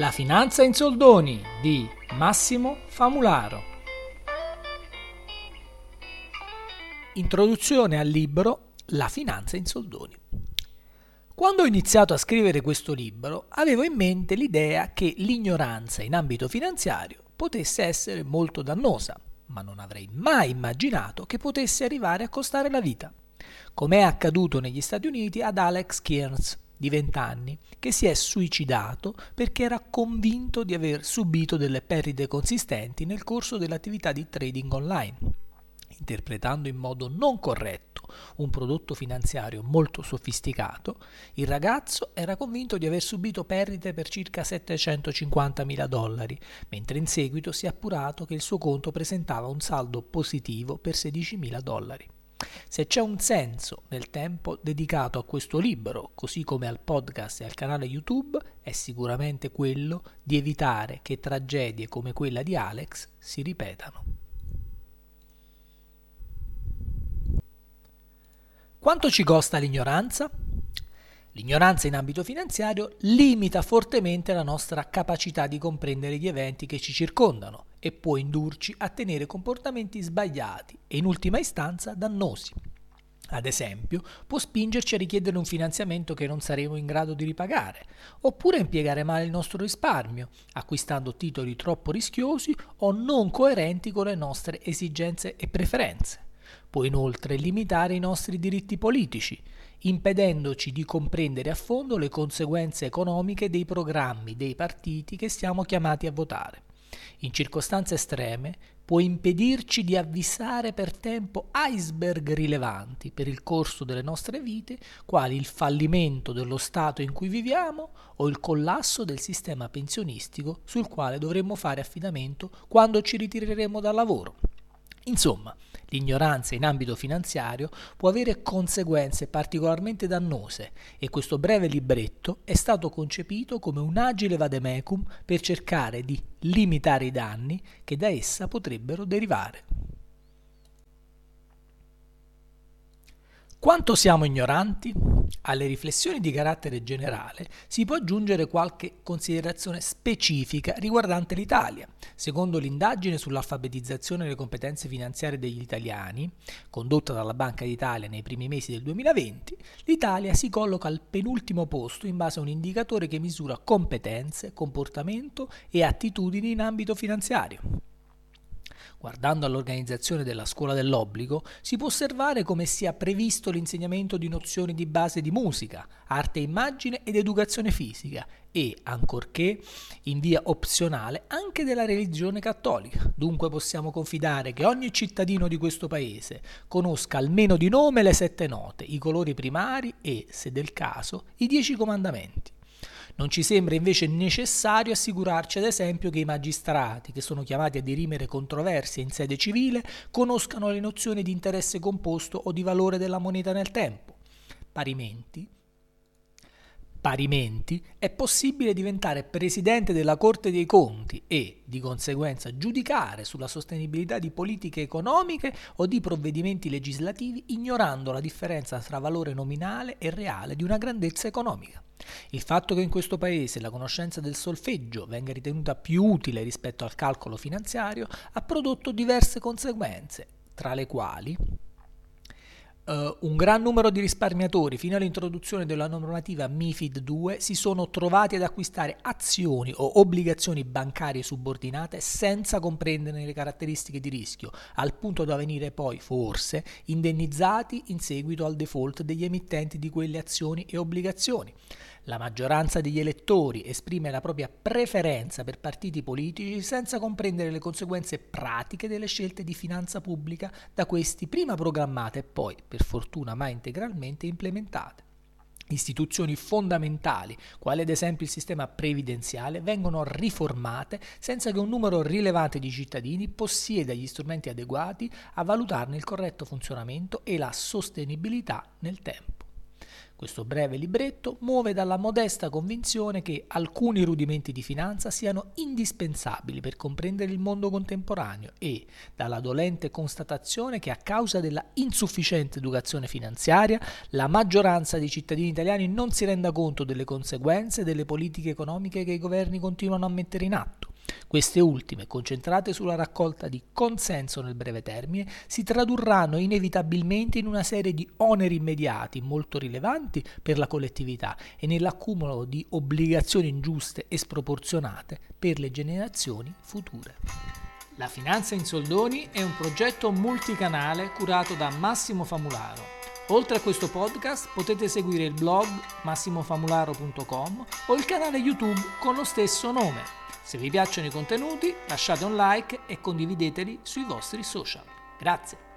La finanza in soldoni di Massimo Famularo. Introduzione al libro La finanza in soldoni. Quando ho iniziato a scrivere questo libro avevo in mente l'idea che l'ignoranza in ambito finanziario potesse essere molto dannosa, ma non avrei mai immaginato che potesse arrivare a costare la vita, come è accaduto negli Stati Uniti ad Alex Kearns, di 20 anni che si è suicidato perché era convinto di aver subito delle perdite consistenti nel corso dell'attività di trading online, interpretando in modo non corretto un prodotto finanziario molto sofisticato, il ragazzo era convinto di aver subito perdite per circa 750 mila dollari, mentre in seguito si è appurato che il suo conto presentava un saldo positivo per 16 mila dollari. Se c'è un senso nel tempo dedicato a questo libro, così come al podcast e al canale YouTube, è sicuramente quello di evitare che tragedie come quella di Alex si ripetano. Quanto ci costa l'ignoranza? L'ignoranza in ambito finanziario limita fortemente la nostra capacità di comprendere gli eventi che ci circondano e può indurci a tenere comportamenti sbagliati e in ultima istanza dannosi. Ad esempio, può spingerci a richiedere un finanziamento che non saremo in grado di ripagare, oppure impiegare male il nostro risparmio, acquistando titoli troppo rischiosi o non coerenti con le nostre esigenze e preferenze. Può inoltre limitare i nostri diritti politici, impedendoci di comprendere a fondo le conseguenze economiche dei programmi dei partiti che siamo chiamati a votare. In circostanze estreme può impedirci di avvisare per tempo iceberg rilevanti per il corso delle nostre vite, quali il fallimento dello Stato in cui viviamo o il collasso del sistema pensionistico sul quale dovremmo fare affidamento quando ci ritireremo dal lavoro. Insomma, L'ignoranza in ambito finanziario può avere conseguenze particolarmente dannose e questo breve libretto è stato concepito come un agile vademecum per cercare di limitare i danni che da essa potrebbero derivare. Quanto siamo ignoranti? Alle riflessioni di carattere generale si può aggiungere qualche considerazione specifica riguardante l'Italia. Secondo l'indagine sull'alfabetizzazione delle competenze finanziarie degli italiani, condotta dalla Banca d'Italia nei primi mesi del 2020, l'Italia si colloca al penultimo posto in base a un indicatore che misura competenze, comportamento e attitudini in ambito finanziario. Guardando all'organizzazione della scuola dell'obbligo, si può osservare come sia previsto l'insegnamento di nozioni di base di musica, arte e immagine ed educazione fisica e, ancorché in via opzionale, anche della religione cattolica. Dunque possiamo confidare che ogni cittadino di questo paese conosca almeno di nome le sette note, i colori primari e, se del caso, i dieci comandamenti. Non ci sembra invece necessario assicurarci ad esempio che i magistrati, che sono chiamati a dirimere controversie in sede civile, conoscano le nozioni di interesse composto o di valore della moneta nel tempo. Parimenti, Parimenti, è possibile diventare presidente della Corte dei Conti e, di conseguenza, giudicare sulla sostenibilità di politiche economiche o di provvedimenti legislativi ignorando la differenza tra valore nominale e reale di una grandezza economica. Il fatto che in questo paese la conoscenza del solfeggio venga ritenuta più utile rispetto al calcolo finanziario ha prodotto diverse conseguenze, tra le quali Uh, un gran numero di risparmiatori, fino all'introduzione della normativa MIFID 2, si sono trovati ad acquistare azioni o obbligazioni bancarie subordinate senza comprenderne le caratteristiche di rischio, al punto da venire poi, forse, indennizzati in seguito al default degli emittenti di quelle azioni e obbligazioni. La maggioranza degli elettori esprime la propria preferenza per partiti politici senza comprendere le conseguenze pratiche delle scelte di finanza pubblica da questi prima programmate e poi, per fortuna mai integralmente, implementate. Istituzioni fondamentali, quali ad esempio il sistema previdenziale, vengono riformate senza che un numero rilevante di cittadini possieda gli strumenti adeguati a valutarne il corretto funzionamento e la sostenibilità nel tempo. Questo breve libretto muove dalla modesta convinzione che alcuni rudimenti di finanza siano indispensabili per comprendere il mondo contemporaneo e dalla dolente constatazione che a causa della insufficiente educazione finanziaria la maggioranza dei cittadini italiani non si renda conto delle conseguenze delle politiche economiche che i governi continuano a mettere in atto. Queste ultime, concentrate sulla raccolta di consenso nel breve termine, si tradurranno inevitabilmente in una serie di oneri immediati molto rilevanti per la collettività e nell'accumulo di obbligazioni ingiuste e sproporzionate per le generazioni future. La Finanza in Soldoni è un progetto multicanale curato da Massimo Famularo. Oltre a questo podcast potete seguire il blog massimofamularo.com o il canale YouTube con lo stesso nome. Se vi piacciono i contenuti lasciate un like e condivideteli sui vostri social. Grazie!